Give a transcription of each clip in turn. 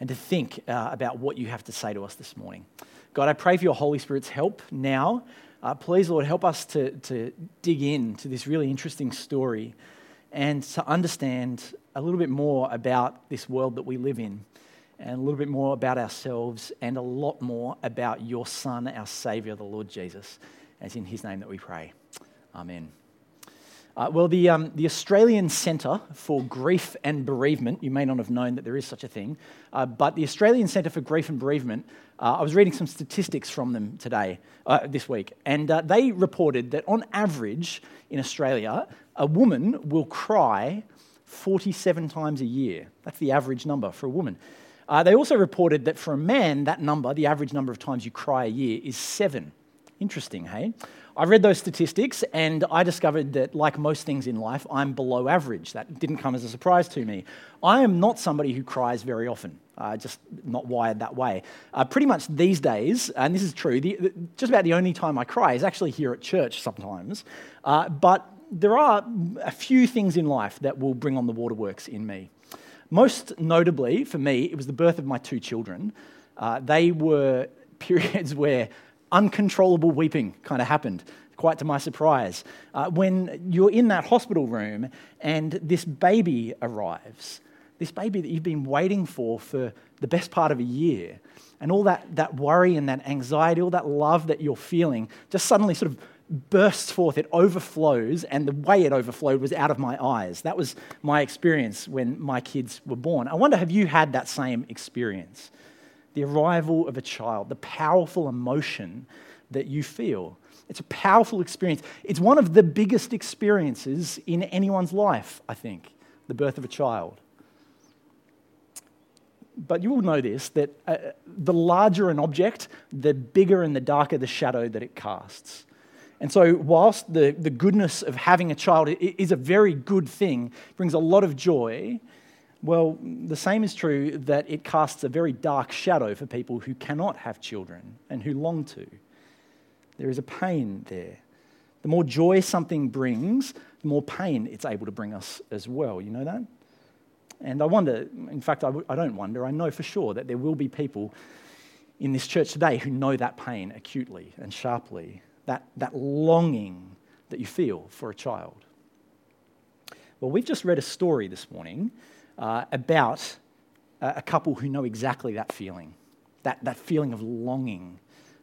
and to think uh, about what you have to say to us this morning. God, I pray for your Holy Spirit's help now. Uh, please, Lord, help us to, to dig into this really interesting story and to understand a little bit more about this world that we live in, and a little bit more about ourselves, and a lot more about your Son, our Savior, the Lord Jesus. And it's in His name that we pray. Amen. Uh, well, the, um, the Australian Centre for Grief and Bereavement, you may not have known that there is such a thing, uh, but the Australian Centre for Grief and Bereavement, uh, I was reading some statistics from them today, uh, this week, and uh, they reported that on average in Australia, a woman will cry 47 times a year. That's the average number for a woman. Uh, they also reported that for a man, that number, the average number of times you cry a year, is seven. Interesting, hey? I read those statistics and I discovered that, like most things in life, I'm below average. That didn't come as a surprise to me. I am not somebody who cries very often, uh, just not wired that way. Uh, pretty much these days, and this is true, the, the, just about the only time I cry is actually here at church sometimes. Uh, but there are a few things in life that will bring on the waterworks in me. Most notably, for me, it was the birth of my two children. Uh, they were periods where uncontrollable weeping kind of happened, quite to my surprise. Uh, when you're in that hospital room and this baby arrives, this baby that you've been waiting for for the best part of a year, and all that, that worry and that anxiety, all that love that you're feeling, just suddenly sort of bursts forth, it overflows, and the way it overflowed was out of my eyes. That was my experience when my kids were born. I wonder, have you had that same experience? The arrival of a child, the powerful emotion that you feel. It's a powerful experience. It's one of the biggest experiences in anyone's life, I think, the birth of a child. But you will know this that uh, the larger an object, the bigger and the darker the shadow that it casts. And so, whilst the, the goodness of having a child is a very good thing, brings a lot of joy, well, the same is true that it casts a very dark shadow for people who cannot have children and who long to. There is a pain there. The more joy something brings, the more pain it's able to bring us as well. You know that? And I wonder, in fact, I w- I don't wonder, I know for sure that there will be people in this church today who know that pain acutely and sharply, that, that longing that you feel for a child. Well, we've just read a story this morning uh, about a couple who know exactly that feeling, that, that feeling of longing.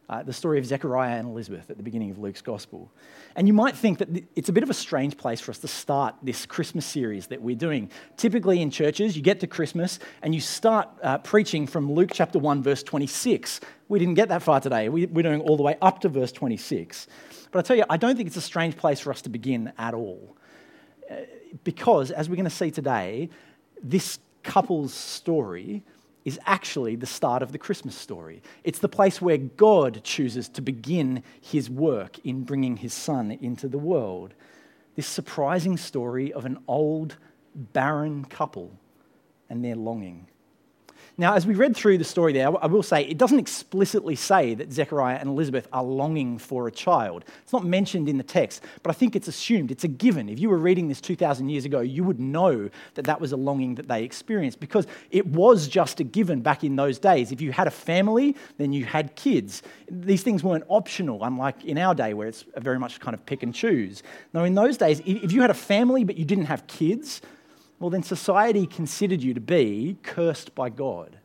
Uh, the story of Zechariah and Elizabeth at the beginning of Luke's Gospel. And you might think that it's a bit of a strange place for us to start this Christmas series that we're doing. Typically in churches, you get to Christmas and you start uh, preaching from Luke chapter 1, verse 26. We didn't get that far today. We, we're doing all the way up to verse 26. But I tell you, I don't think it's a strange place for us to begin at all. Uh, because, as we're going to see today, this couple's story is actually the start of the Christmas story. It's the place where God chooses to begin his work in bringing his son into the world. This surprising story of an old, barren couple and their longing. Now, as we read through the story there, I will say it doesn't explicitly say that Zechariah and Elizabeth are longing for a child. It's not mentioned in the text, but I think it's assumed, it's a given. If you were reading this 2,000 years ago, you would know that that was a longing that they experienced because it was just a given back in those days. If you had a family, then you had kids. These things weren't optional, unlike in our day where it's very much kind of pick and choose. Now, in those days, if you had a family but you didn't have kids, well, then society considered you to be cursed by God.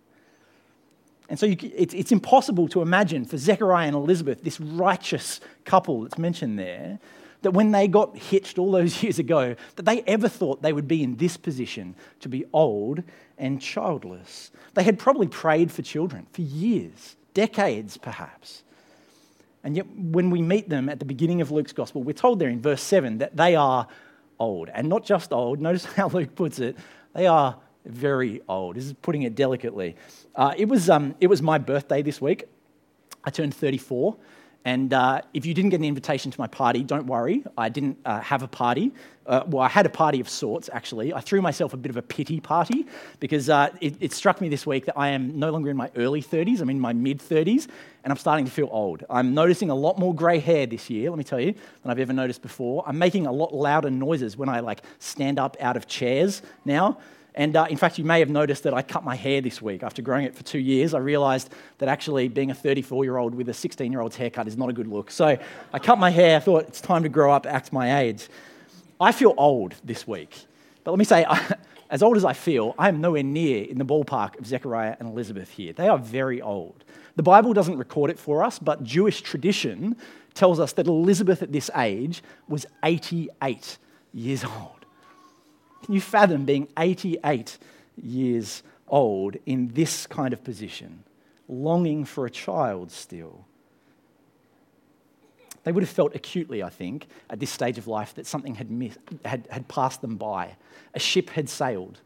And so you, it's, it's impossible to imagine for Zechariah and Elizabeth, this righteous couple that's mentioned there, that when they got hitched all those years ago, that they ever thought they would be in this position to be old and childless. They had probably prayed for children for years, decades perhaps. And yet, when we meet them at the beginning of Luke's gospel, we're told there in verse 7 that they are old. And not just old, notice how Luke puts it, they are very old. This is putting it delicately. Uh, it, was, um, it was my birthday this week. I turned 34. And uh, if you didn't get an invitation to my party, don't worry. I didn't uh, have a party. Uh, well, I had a party of sorts, actually. I threw myself a bit of a pity party because uh, it, it, struck me this week that I am no longer in my early 30s. I'm in my mid 30s, and I'm starting to feel old. I'm noticing a lot more grey hair this year, let me tell you, than I've ever noticed before. I'm making a lot louder noises when I like stand up out of chairs now. And uh, in fact, you may have noticed that I cut my hair this week. After growing it for two years, I realized that actually being a 34 year old with a 16 year old's haircut is not a good look. So I cut my hair, I thought it's time to grow up, act my age. I feel old this week. But let me say, as old as I feel, I am nowhere near in the ballpark of Zechariah and Elizabeth here. They are very old. The Bible doesn't record it for us, but Jewish tradition tells us that Elizabeth at this age was 88 years old. Can you fathom being 88 years old in this kind of position, longing for a child still? They would have felt acutely, I think, at this stage of life that something had, missed, had, had passed them by. A ship had sailed.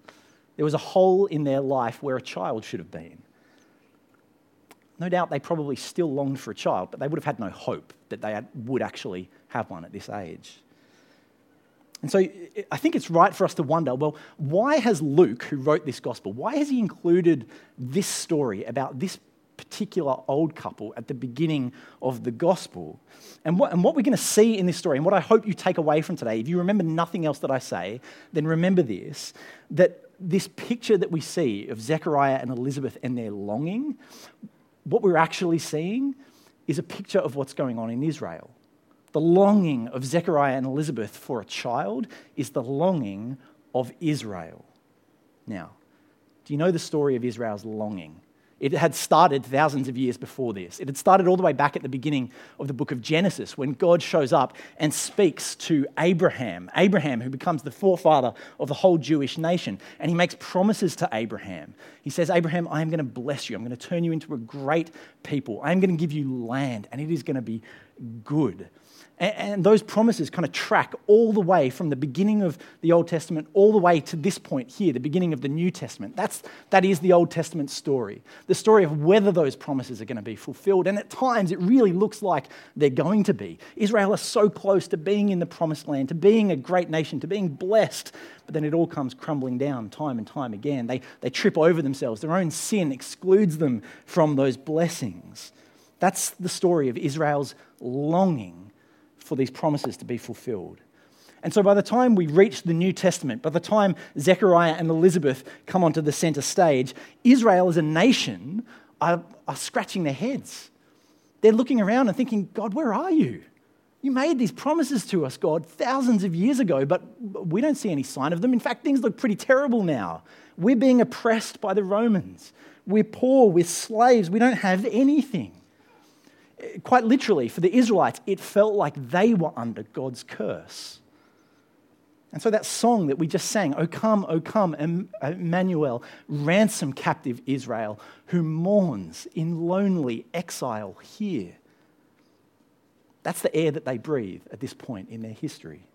There was a hole in their life where a child should have been. No doubt they probably still longed for a child, but they would have had no hope that they had, would actually have one at this age. And so I think it's right for us to wonder well, why has Luke, who wrote this gospel, why has he included this story about this particular old couple at the beginning of the gospel? And what, and what we're going to see in this story, and what I hope you take away from today, if you remember nothing else that I say, then remember this that this picture that we see of Zechariah and Elizabeth and their longing, what we're actually seeing is a picture of what's going on in Israel. The longing of Zechariah and Elizabeth for a child is the longing of Israel. Now, do you know the story of Israel's longing? It had started thousands of years before this. It had started all the way back at the beginning of the book of Genesis when God shows up and speaks to Abraham. Abraham, who becomes the forefather of the whole Jewish nation. And he makes promises to Abraham. He says, Abraham, I am going to bless you. I'm going to turn you into a great people. I am going to give you land, and it is going to be good. And, those promises kind of track all the way from the beginning of the Old Testament all the way to this point here, the beginning of the New Testament. That's, that is the Old Testament story. The story of whether those promises are going to be fulfilled. And at times, it really looks like they're going to be. Israel is so close to being in the promised land, to being a great nation, to being blessed. But then it all comes crumbling down time and time again. They, they trip over themselves. Their own sin excludes them from those blessings. That's the story of Israel's longing for these promises to be fulfilled. And so by the time we reach the New Testament, by the time Zechariah and Elizabeth come onto the center stage, Israel as a nation are, are scratching their heads. They're looking around and thinking, God, where are you? You made these promises to us, God, thousands of years ago, but we don't see any sign of them. In fact, things look pretty terrible now. We're being oppressed by the Romans. We're poor, we're slaves, we don't have anything quite literally, for the Israelites, it felt like they were under God's curse. And so that song that we just sang, O come, O come, Emmanuel, ransom captive Israel, who mourns in lonely exile here. That's the air that they breathe at this point in their history.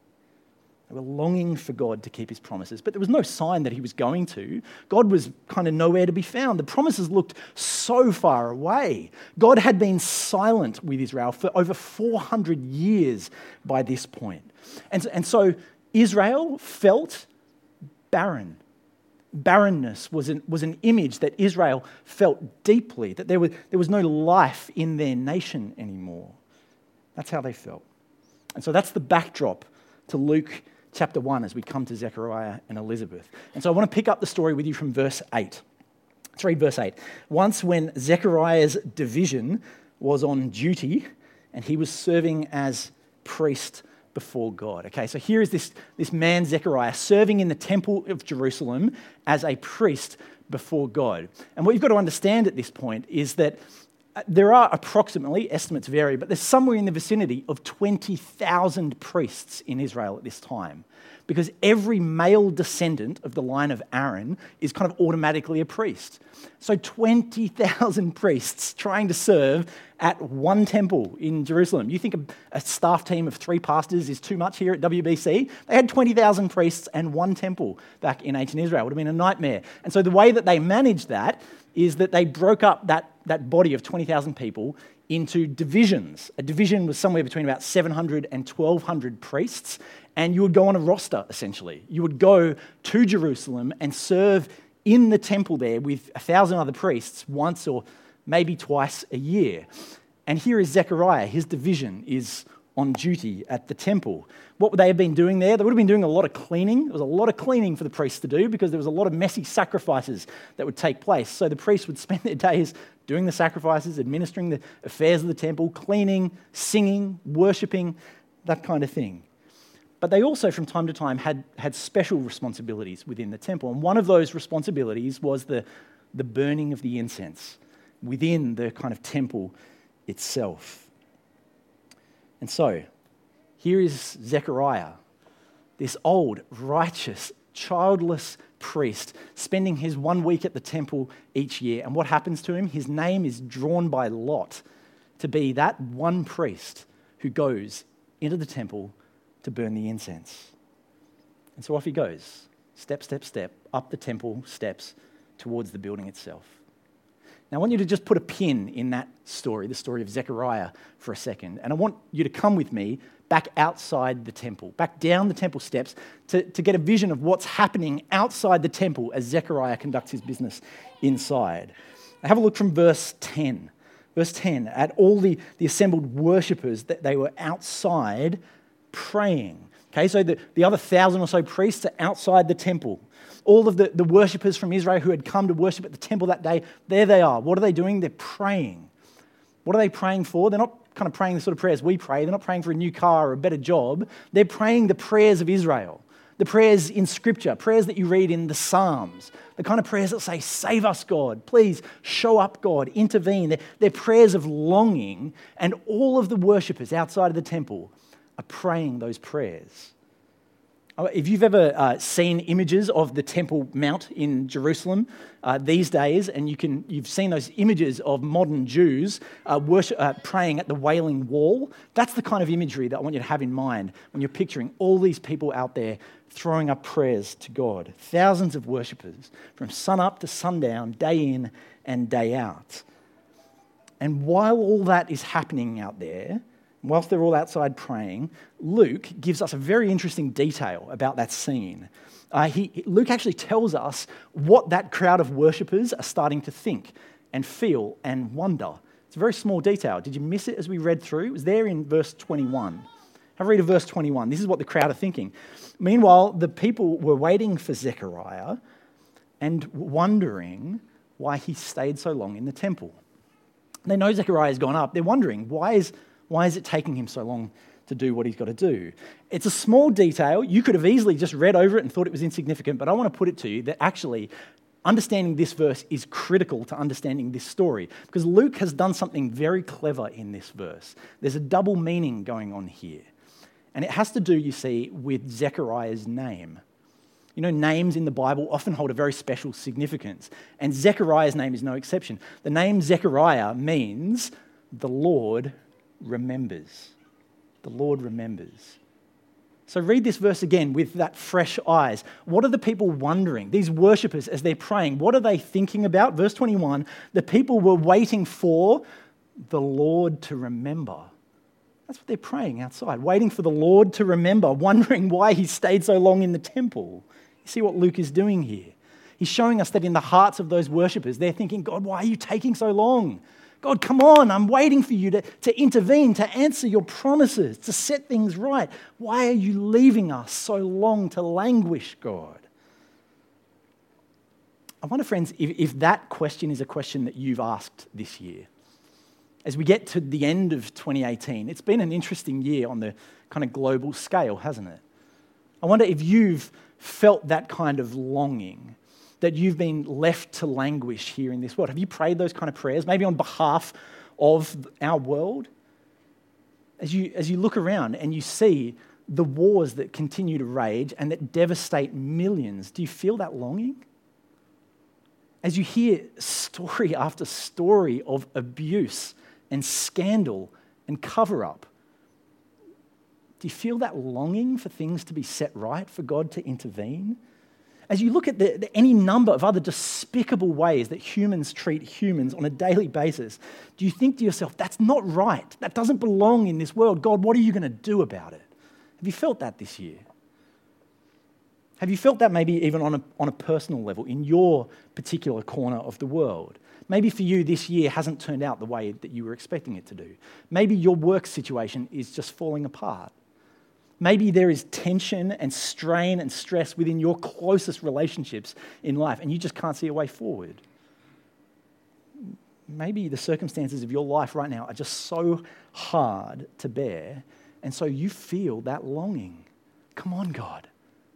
They were longing for God to keep his promises, but there was no sign that he was going to. God was kind of nowhere to be found. The promises looked so far away. God had been silent with Israel for over 400 years by this point. And, and so Israel felt barren. Barrenness was an, was an image that Israel felt deeply, that there was, there was no life in their nation anymore. That's how they felt. And so that's the backdrop to Luke chapter 1 as we come to Zechariah and Elizabeth. And so I want to pick up the story with you from verse 8. Let's read verse 8. Once, when Zechariah's division was on duty and he was serving as priest before God. Okay, so here is this, this man, Zechariah, serving in the temple of Jerusalem as a priest before God. And what you've got to understand at this point is that Uh, there are approximately, estimates vary, but there's somewhere in the vicinity of 20,000 priests in Israel at this time. Because every male descendant of the line of Aaron is kind of automatically a priest. So 20,000 priests trying to serve at one temple in Jerusalem. You think a staff team of three pastors is too much here at WBC? They had 20,000 priests and one temple back in ancient Israel. It would have been a nightmare. And so the way that they managed that is that they broke up that, that body of 20,000 people into divisions. A division was somewhere between about 700 and 1,200 priests, and you would go on a roster essentially. You would go to Jerusalem and serve in the temple there with a thousand other priests once or maybe twice a year. And here is Zechariah. His division is on duty at the temple. What would they have been doing there? They would have been doing a lot of cleaning. There was a lot of cleaning for the priests to do because there was a lot of messy sacrifices that would take place. So the priests would spend their days doing the sacrifices, administering the affairs of the temple, cleaning, singing, worshipping, that kind of thing. But they also, from time to time, had, had special responsibilities within the temple. And one of those responsibilities was the, the burning of the incense within the kind of temple itself. And so, here is Zechariah, this old, righteous, childless priest, spending his one week at the temple each year. And what happens to him? His name is drawn by lot to be that one priest who goes into the temple to burn the incense. And so off he goes, step, step, step, up the temple steps towards the building itself. Now, I want you to just put a pin in that story, the story of Zechariah, for a second. And I want you to come with me back outside the temple, back down the temple steps to, to get a vision of what's happening outside the temple as Zechariah conducts his business inside. Have a look from verse 10. Verse 10 at all the, the assembled worshippers that they were outside praying. Okay, so the, the other thousand or so priests are outside the temple. All of the, the worshippers from Israel who had come to worship at the temple that day, there they are. What are they doing? They're praying. What are they praying for? They're not kind of praying the sort of prayers we pray. They're not praying for a new car or a better job. They're praying the prayers of Israel, the prayers in Scripture, prayers that you read in the Psalms, the kind of prayers that say, Save us, God. Please show up, God. Intervene. They're, they're prayers of longing, and all of the worshippers outside of the temple are praying those prayers. Oh, if you've ever uh, seen images of the Temple Mount in Jerusalem uh, these days, and you can, you've seen those images of modern Jews uh, worship, uh, praying at the Wailing Wall, that's the kind of imagery that I want you to have in mind when you're picturing all these people out there throwing up prayers to God. Thousands of worshippers from sun up to sundown, day in and day out. And while all that is happening out there, whilst they're all outside praying, Luke gives us a very interesting detail about that scene. Uh, he, Luke actually tells us what that crowd of worshippers are starting to think and feel and wonder. It's a very small detail. Did you miss it as we read through? It was there in verse 21. Have a read of verse 21. This is what the crowd are thinking. Meanwhile, the people were waiting for Zechariah and wondering why he stayed so long in the temple. They know Zechariah has gone up. They're wondering, why is why is it taking him so long to do what he's got to do? It's a small detail. You could have easily just read over it and thought it was insignificant, but I want to put it to you that actually understanding this verse is critical to understanding this story because Luke has done something very clever in this verse. There's a double meaning going on here. And it has to do, you see, with Zechariah's name. You know, names in the Bible often hold a very special significance, and Zechariah's name is no exception. The name Zechariah means the Lord remembers. The Lord remembers. So read this verse again with that fresh eyes. What are the people wondering? These worshippers, as they're praying, what are they thinking about? Verse 21 the people were waiting for the Lord to remember. That's what they're praying outside, waiting for the Lord to remember, wondering why he stayed so long in the temple. You see what Luke is doing here? He's showing us that in the hearts of those worshippers, they're thinking, God, why are you taking so long? God, come on, I'm waiting for you to, to intervene, to answer your promises, to set things right. Why are you leaving us so long to languish, God? I wonder, friends, if, if that question is a question that you've asked this year. As we get to the end of 2018, it's been an interesting year on the kind of global scale, hasn't it? I wonder if you've felt that kind of longing that you've been left to languish here in this world? Have you prayed those kind of prayers, maybe on behalf of our world? As you, as you look around and you see the wars that continue to rage and that devastate millions, do you feel that longing? As you hear story after story of abuse and scandal and cover up, do you feel that longing for things to be set right, for God to intervene? As you look at the, the, any number of other despicable ways that humans treat humans on a daily basis, do you think to yourself, that's not right? That doesn't belong in this world. God, what are you going to do about it? Have you felt that this year? Have you felt that maybe even on a, on a personal level in your particular corner of the world? Maybe for you, this year hasn't turned out the way that you were expecting it to do. Maybe your work situation is just falling apart. Maybe there is tension and strain and stress within your closest relationships in life, and you just can't see a way forward. Maybe the circumstances of your life right now are just so hard to bear, and so you feel that longing. Come on, God,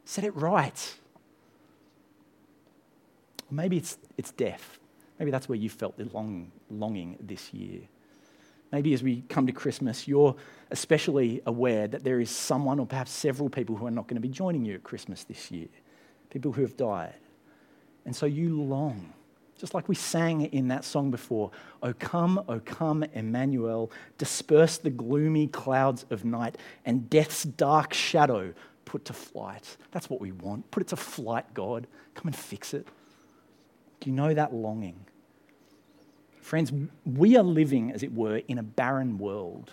set it right. Maybe it's, it's death. Maybe that's where you felt the long, longing this year. Maybe as we come to Christmas, you're especially aware that there is someone or perhaps several people who are not going to be joining you at Christmas this year, people who have died. And so you long, just like we sang in that song before, O come, O come, Emmanuel, disperse the gloomy clouds of night and death's dark shadow put to flight. That's what we want. Put it to flight, God. Come and fix it. Do you know that longing? Friends, we are living, as it were, in a barren world.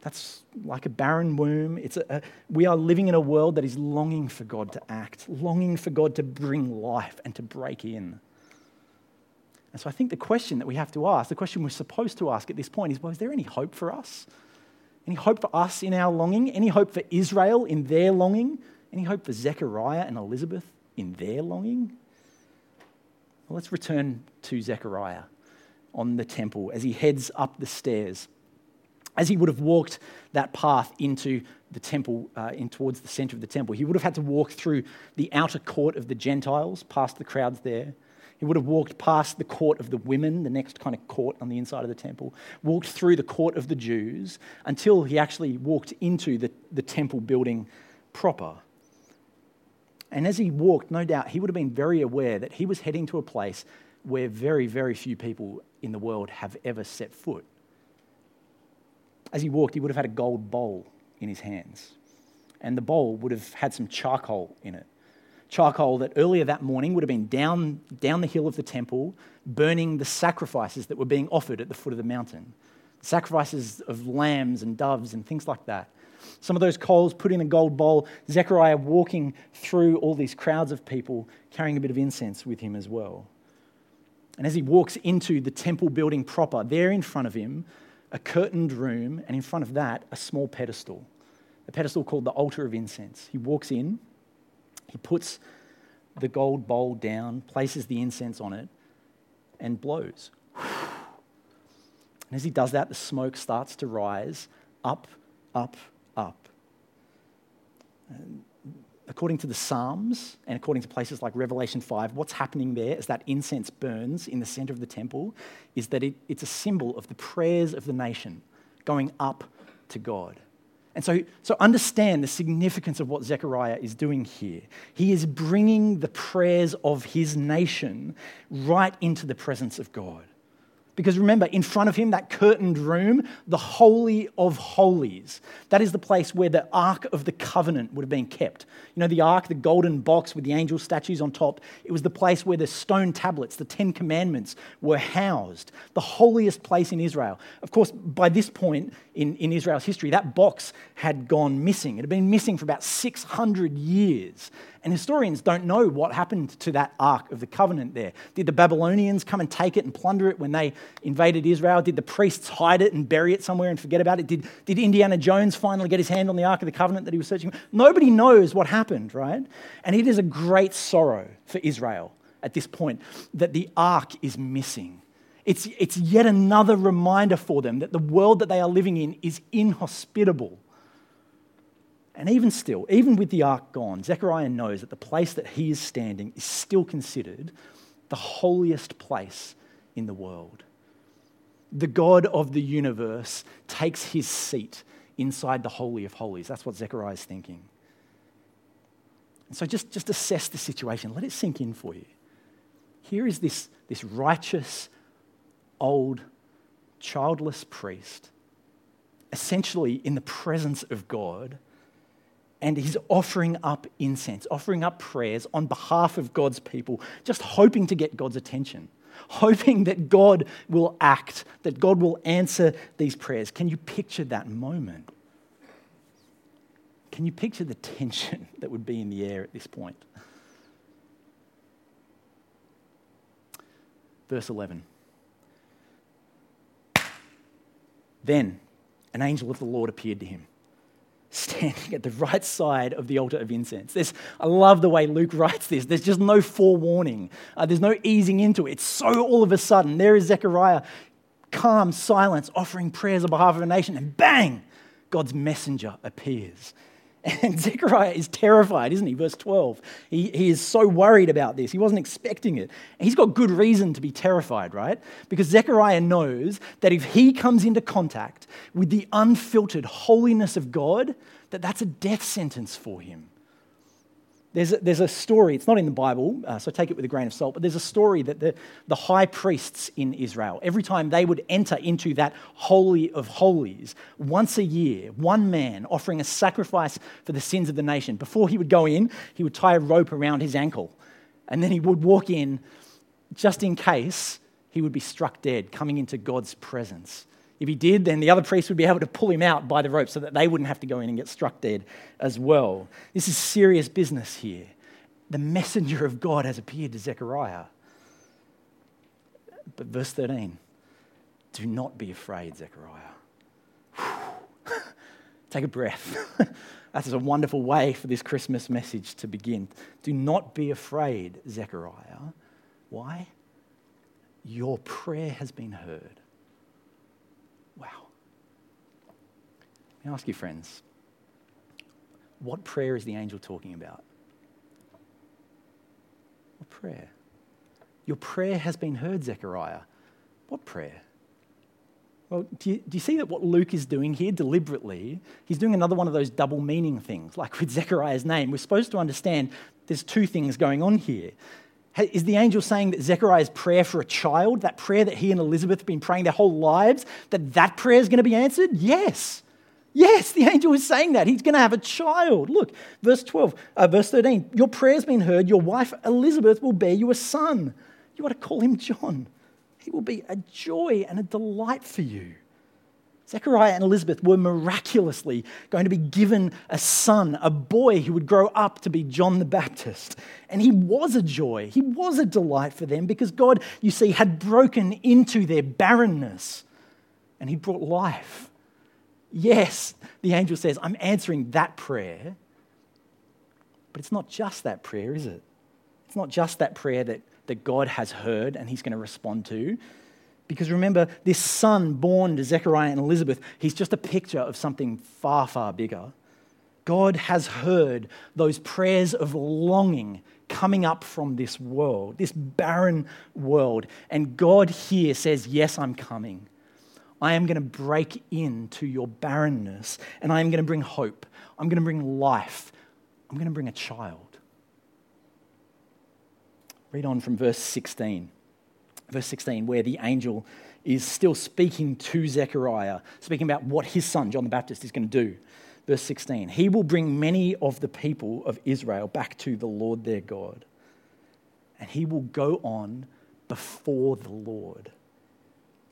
That's like a barren womb. It's a, a, we are living in a world that is longing for God to act, longing for God to bring life and to break in. And so I think the question that we have to ask, the question we're supposed to ask at this point is well, is there any hope for us? Any hope for us in our longing? Any hope for Israel in their longing? Any hope for Zechariah and Elizabeth in their longing? Well, let's return to Zechariah on the temple as he heads up the stairs. As he would have walked that path into the temple, uh, in towards the center of the temple, he would have had to walk through the outer court of the Gentiles, past the crowds there. He would have walked past the court of the women, the next kind of court on the inside of the temple, walked through the court of the Jews until he actually walked into the, the temple building proper. And as he walked, no doubt, he would have been very aware that he was heading to a place where very, very few people in the world have ever set foot. As he walked, he would have had a gold bowl in his hands, and the bowl would have had some charcoal in it. Charcoal that earlier that morning would have been down, down the hill of the temple, burning the sacrifices that were being offered at the foot of the mountain. Sacrifices of lambs and doves and things like that. Some of those coals put in a gold bowl, Zechariah walking through all these crowds of people, carrying a bit of incense with him as well. And as he walks into the temple building proper, there in front of him, a curtained room, and in front of that, a small pedestal, a pedestal called the altar of incense. He walks in, he puts the gold bowl down, places the incense on it, and blows. And as he does that, the smoke starts to rise up, up, up. And according to the Psalms and according to places like Revelation 5, what's happening there as that incense burns in the center of the temple is that it, it's a symbol of the prayers of the nation going up to God. And so, so understand the significance of what Zechariah is doing here. He is bringing the prayers of his nation right into the presence of God. Because remember, in front of him, that curtained room, the Holy of Holies, that is the place where the Ark of the Covenant would have been kept. You know, the Ark, the golden box with the angel statues on top, it was the place where the stone tablets, the Ten Commandments, were housed. The holiest place in Israel. Of course, by this point in, in Israel's history, that box had gone missing. It had been missing for about 600 years. And historians don't know what happened to that Ark of the Covenant there. Did the Babylonians come and take it and plunder it when they invaded Israel? Did the priests hide it and bury it somewhere and forget about it? Did, did Indiana Jones finally get his hand on the Ark of the Covenant that he was searching for? Nobody knows what happened, right? And it is a great sorrow for Israel at this point that the Ark is missing. It's, it's yet another reminder for them that the world that they are living in is inhospitable and even still, even with the ark gone, Zechariah knows that the place that he is standing is still considered the holiest place in the world. The God of the universe takes his seat inside the Holy of Holies. That's what Zechariah is thinking. And so just, just assess the situation, let it sink in for you. Here is this, this righteous, old, childless priest, essentially in the presence of God and he's offering up incense, offering up prayers on behalf of God's people, just hoping to get God's attention, hoping that God will act, that God will answer these prayers. Can you picture that moment? Can you picture the tension that would be in the air at this point? Verse 11. Then an angel of the Lord appeared to him, standing at the right side of the altar of incense. There's, I love the way Luke writes this. There's just no forewarning, uh, there's no easing into it. It's so all of a sudden. There is Zechariah, calm silence, offering prayers on behalf of a nation, and bang, God's messenger appears. And Zechariah is terrified, isn't he? Verse 12. He, he is so worried about this. He wasn't expecting it. He's got good reason to be terrified, right? Because Zechariah knows that if he comes into contact with the unfiltered holiness of God, that that's a death sentence for him. There's a, there's a story, it's not in the Bible, uh, so take it with a grain of salt, but there's a story that the, the high priests in Israel, every time they would enter into that Holy of Holies, once a year, one man offering a sacrifice for the sins of the nation, before he would go in, he would tie a rope around his ankle. And then he would walk in just in case he would be struck dead coming into God's presence. If he did, then the other priests would be able to pull him out by the rope so that they wouldn't have to go in and get struck dead as well. This is serious business here. The messenger of God has appeared to Zechariah. But verse 13 do not be afraid, Zechariah. Take a breath. That is a wonderful way for this Christmas message to begin. Do not be afraid, Zechariah. Why? Your prayer has been heard. Wow. Let me ask you, friends, what prayer is the angel talking about? What prayer? Your prayer has been heard, Zechariah. What prayer? Well, do you, do you, see that what Luke is doing here deliberately? He's doing another one of those double meaning things, like with Zechariah's name. We're supposed to understand there's two things going on here. Is the angel saying that Zechariah's prayer for a child, that prayer that he and Elizabeth have been praying their whole lives, that that prayer is going to be answered? Yes. Yes, the angel is saying that. He's going to have a child. Look, verse 12, uh, verse 13. Your prayer's been heard. Your wife Elizabeth will bear you a son. You ought to call him John. He will be a joy and a delight for you. Zechariah and Elizabeth were miraculously going to be given a son, a boy who would grow up to be John the Baptist. And he was a joy, he was a delight for them because God, you see, had broken into their barrenness and he brought life. Yes, the angel says, I'm answering that prayer. But it's not just that prayer, is it? It's not just that prayer that, that God has heard and he's going to respond to. Because remember, this son born to Zechariah and Elizabeth, he's just a picture of something far, far bigger. God has heard those prayers of longing coming up from this world, this barren world. And God here says, Yes, I'm coming. I am going to break into your barrenness and I am going to bring hope. I'm going to bring life. I'm going to bring a child. Read on from verse 16 verse 16, where the angel is still speaking to Zechariah, speaking about what his son, John the Baptist, is going to do. Verse 16, he will bring many of the people of Israel back to the Lord their God, and he will go on before the Lord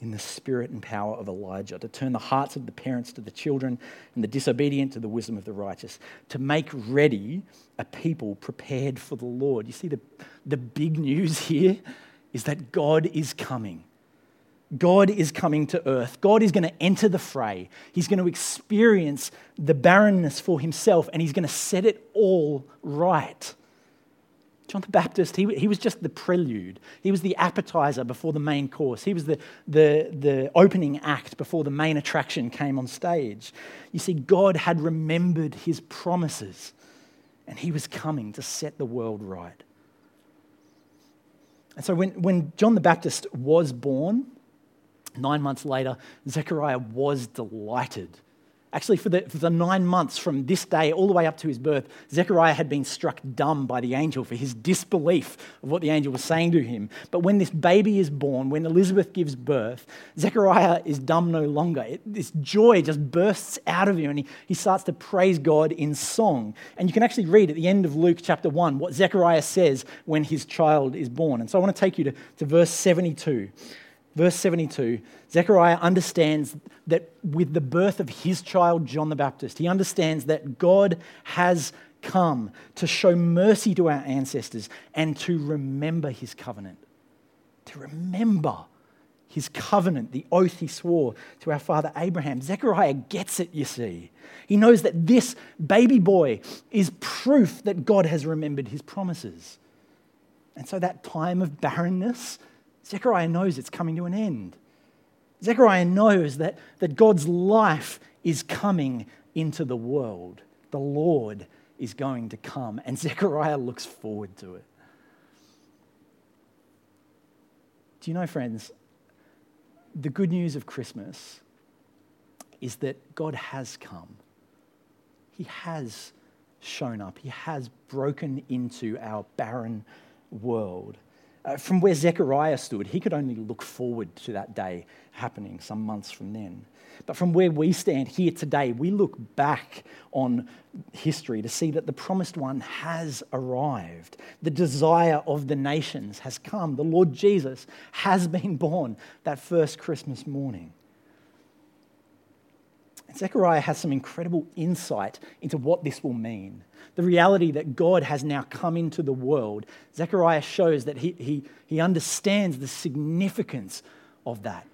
in the spirit and power of Elijah, to turn the hearts of the parents to the children and the disobedient to the wisdom of the righteous, to make ready a people prepared for the Lord. You see the, the big news here is that God is coming. God is coming to earth. God is going to enter the fray. He's going to experience the barrenness for himself and he's going to set it all right. John the Baptist, he, he was just the prelude. He was the appetizer before the main course. He was the, the, the opening act before the main attraction came on stage. You see, God had remembered his promises and he was coming to set the world right. And so when, when John the Baptist was born, nine months later, Zechariah was delighted. Actually, for the, for the nine months from this day all the way up to his birth, Zechariah had been struck dumb by the angel for his disbelief of what the angel was saying to him. But when this baby is born, when Elizabeth gives birth, Zechariah is dumb no longer. It, this joy just bursts out of him and he, he starts to praise God in song. And you can actually read at the end of Luke chapter 1 what Zechariah says when his child is born. And so I want to take you to, to verse 72. Verse 72, Zechariah understands that with the birth of his child, John the Baptist, he understands that God has come to show mercy to our ancestors and to remember his covenant. To remember his covenant, the oath he swore to our father Abraham. Zechariah gets it, you see. He knows that this baby boy is proof that God has remembered his promises. And so that time of barrenness, Zechariah knows it's coming to an end. Zechariah knows that, that God's life is coming into the world. The Lord is going to come, and Zechariah looks forward to it. Do you know, friends, the good news of Christmas is that God has come. He has shown up. He has broken into our barren world. Uh, from where Zechariah stood, he could only look forward to that day happening some months from then. But from where we stand here today, we look back on history to see that the promised one has arrived. The desire of the nations has come. The Lord Jesus has been born that first Christmas morning. Zechariah has some incredible insight into what this will mean. The reality that God has now come into the world. Zechariah shows that he, he, he understands the significance of that.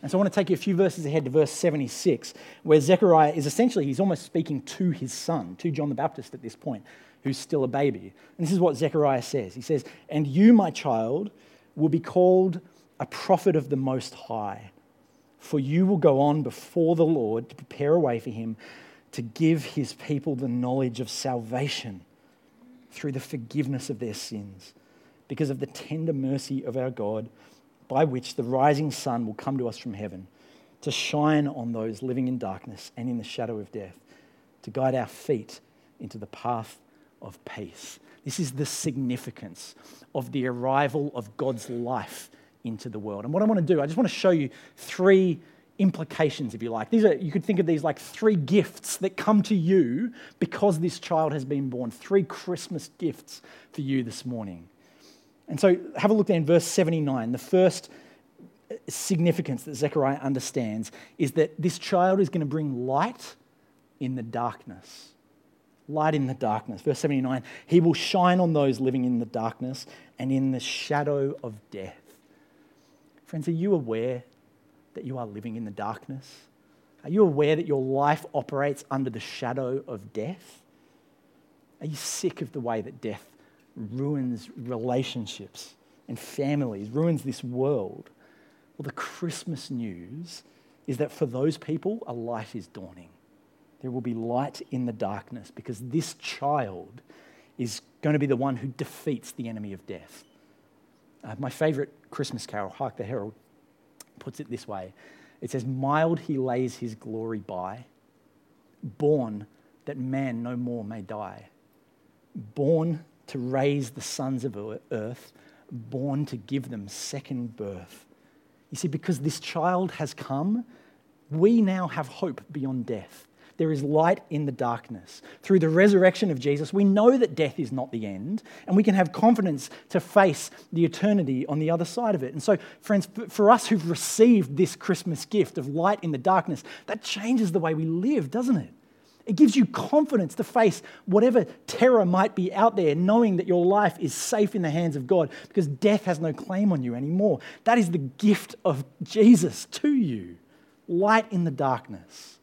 And so I want to take you a few verses ahead to verse 76, where Zechariah is essentially, he's almost speaking to his son, to John the Baptist at this point, who's still a baby. And this is what Zechariah says He says, And you, my child, will be called a prophet of the Most High for you will go on before the Lord to prepare a way for him to give his people the knowledge of salvation through the forgiveness of their sins, because of the tender mercy of our God, by which the rising sun will come to us from heaven to shine on those living in darkness and in the shadow of death, to guide our feet into the path of peace. This is the significance of the arrival of God's life into the world. And what I want to do, I just want to show you three implications, if you like. These are, you could think of these like three gifts that come to you because this child has been born. Three Christmas gifts for you this morning. And so have a look there in verse 79. The first significance that Zechariah understands is that this child is going to bring light in the darkness. Light in the darkness. Verse 79 He will shine on those living in the darkness and in the shadow of death. Friends, are you aware that you are living in the darkness? Are you aware that your life operates under the shadow of death? Are you sick of the way that death ruins relationships and families, ruins this world? Well, the Christmas news is that for those people, a light is dawning. There will be light in the darkness because this child is going to be the one who defeats the enemy of death. Uh, my favorite Christmas carol, Hark the Herald, puts it this way it says, Mild he lays his glory by, born that man no more may die, born to raise the sons of earth, born to give them second birth. You see, because this child has come, we now have hope beyond death. There is light in the darkness. Through the resurrection of Jesus, we know that death is not the end, and we can have confidence to face the eternity on the other side of it. And so, friends, for us who've received this Christmas gift of light in the darkness, that changes the way we live, doesn't it? It gives you confidence to face whatever terror might be out there, knowing that your life is safe in the hands of God because death has no claim on you anymore. That is the gift of Jesus to you light in the darkness.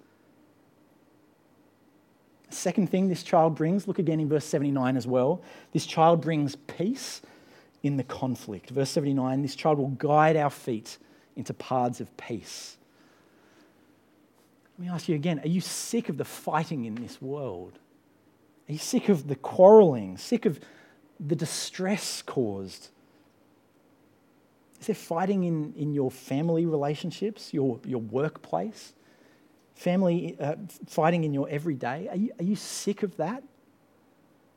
Second thing this child brings, look again in verse 79 as well. This child brings peace in the conflict. Verse 79 this child will guide our feet into paths of peace. Let me ask you again are you sick of the fighting in this world? Are you sick of the quarreling, sick of the distress caused? Is there fighting in, in your family relationships, your, your workplace? Family uh, fighting in your everyday? Are you, are you sick of that?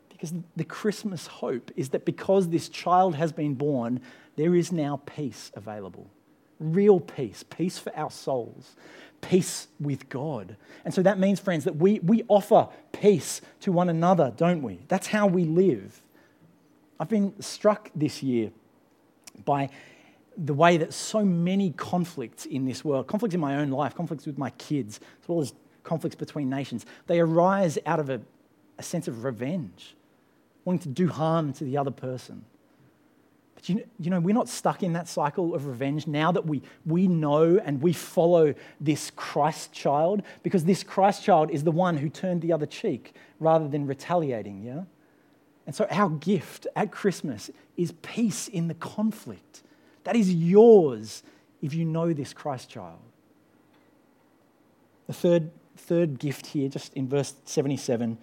Because the Christmas hope is that because this child has been born, there is now peace available. Real peace, peace for our souls, peace with God. And so that means, friends, that we, we offer peace to one another, don't we? That's how we live. I've been struck this year by the way that so many conflicts in this world, conflicts in my own life, conflicts with my kids, as well as conflicts between nations, they arise out of a, a sense of revenge, wanting to do harm to the other person. But you, you know, we're not stuck in that cycle of revenge now that we, we know and we follow this Christ child, because this Christ child is the one who turned the other cheek rather than retaliating, yeah? And so our gift at Christmas is peace in the conflict. That is yours if you know this Christ child. The third, third gift here, just in verse 77,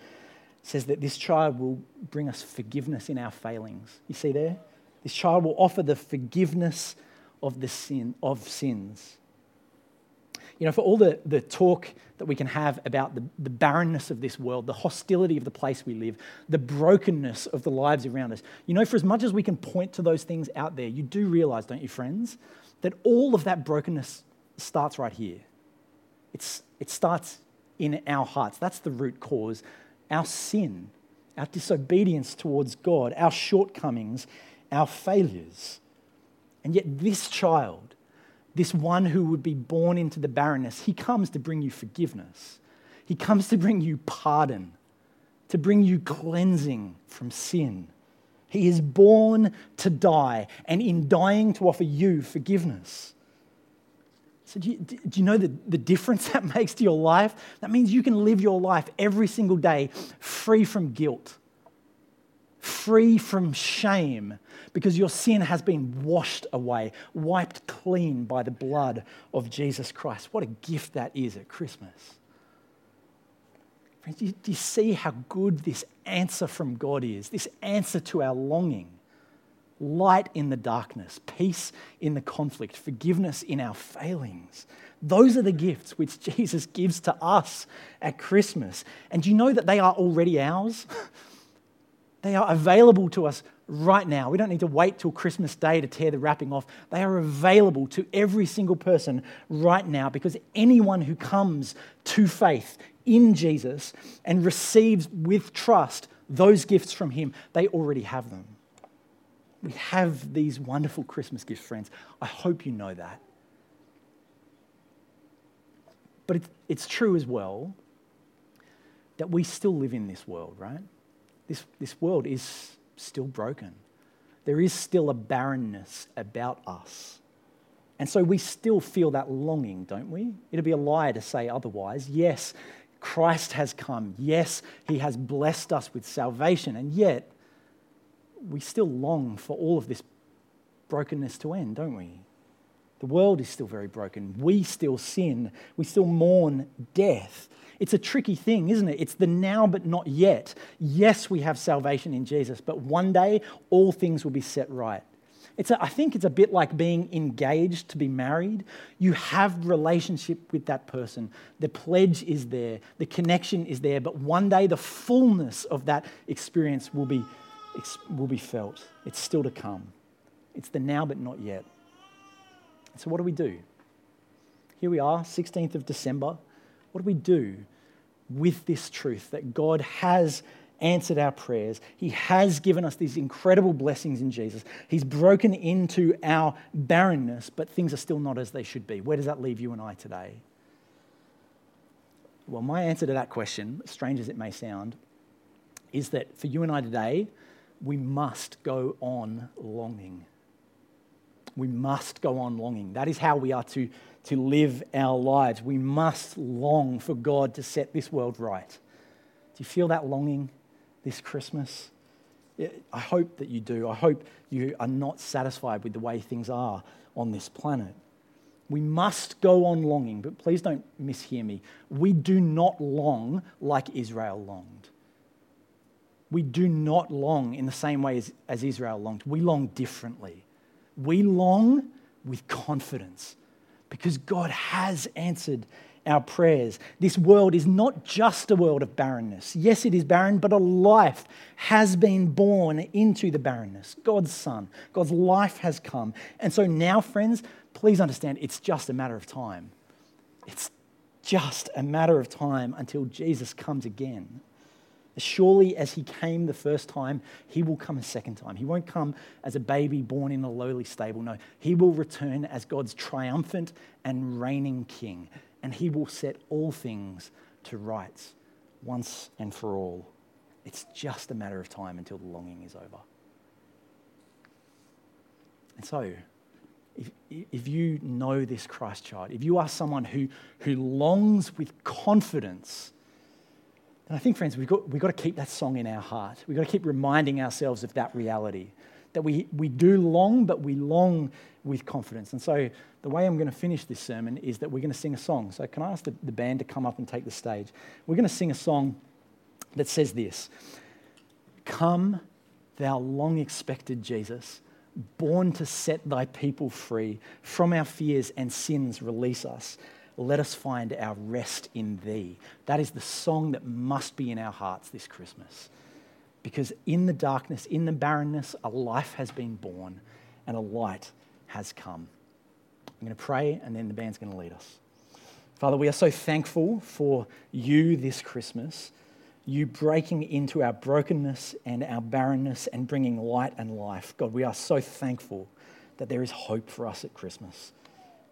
says that this child will bring us forgiveness in our failings. You see there? This child will offer the forgiveness of the sin of sins. You know, for all the, the talk that we can have about the, the barrenness of this world, the hostility of the place we live, the brokenness of the lives around us, you know, for as much as we can point to those things out there, you do realize, don't you, friends, that all of that brokenness starts right here. It's, it starts in our hearts. That's the root cause. Our sin, our disobedience towards God, our shortcomings, our failures. And yet, this child, this one who would be born into the barrenness, he comes to bring you forgiveness. He comes to bring you pardon, to bring you cleansing from sin. He is born to die, and in dying, to offer you forgiveness. So, do you, do you, know the, the difference that makes to your life? That means you can live your life every single day free from guilt, free from shame, because your sin has been washed away, wiped clean by the blood of Jesus Christ. What a gift that is at Christmas. Friends, do you, do you see how good this answer from God is? This answer to our longing. Light in the darkness, peace in the conflict, forgiveness in our failings. Those are the gifts which Jesus gives to us at Christmas. And do you know that they are already ours? They are available to us right now. We don't need to wait till Christmas Day to tear the wrapping off. They are available to every single person right now because anyone who comes to faith in Jesus and receives with trust those gifts from Him, they already have them. We have these wonderful Christmas gifts, friends. I hope you know that. But it's true as well that we still live in this world, right? This, this world is still broken. There is still a barrenness about us. And so we still feel that longing, don't we? It'd be a lie to say otherwise. Yes, Christ has come. Yes, he has blessed us with salvation. And yet, we still long for all of this brokenness to end, don't we? The world is still very broken. We still sin. We still mourn death. It's a tricky thing, isn't it? It's the now but not yet. Yes, we have salvation in Jesus, but one day all things will be set right. It's a, I think it's a bit like being engaged to be married. You have relationship with that person. The pledge is there, the connection is there, but one day the fullness of that experience will be, will be felt. It's still to come. It's the now but not yet. So, what do we do? Here we are, 16th of December. What do we do with this truth that God has answered our prayers? He has given us these incredible blessings in Jesus. He's broken into our barrenness, but things are still not as they should be. Where does that leave you and I today? Well, my answer to that question, strange as it may sound, is that for you and I today, we must go on longing. We must go on longing. That is how we are to to live our lives. We must long for God to set this world right. Do you feel that longing this Christmas? I hope that you do. I hope you are not satisfied with the way things are on this planet. We must go on longing, but please don't mishear me. We do not long like Israel longed. We do not long in the same way as, as Israel longed. We long differently. We long with confidence because God has answered our prayers. This world is not just a world of barrenness. Yes, it is barren, but a life has been born into the barrenness. God's Son, God's life has come. And so now, friends, please understand it's just a matter of time. It's just a matter of time until Jesus comes again. As surely as he came the first time, he will come a second time. He won't come as a baby born in a lowly stable. No, he will return as God's triumphant and reigning king, and he will set all things to rights once and for all. It's just a matter of time until the longing is over. And so, if, if you know this Christ child, if you are someone who, who longs with confidence, then I think, friends, we've got, we've got to keep that song in our heart. We've got to keep reminding ourselves of that reality. That we, we do long, but we long with confidence. And so, the way I'm going to finish this sermon is that we're going to sing a song. So, can I ask the, the band to come up and take the stage? We're going to sing a song that says this Come, thou long expected Jesus born to set thy people free. From our fears and sins, release us. Let us find our rest in thee. That is the song that must be in our hearts this Christmas. Because in the darkness, in the barrenness, a life has been born and a light has come. I'm going to pray and then the band's going to lead us. Father, we are so thankful for you this Christmas you breaking into our brokenness and our barrenness and bringing light and life. God, we are so thankful that there is hope for us at Christmas.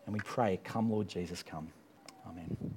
And we pray, Come, Lord Jesus, come. Amen.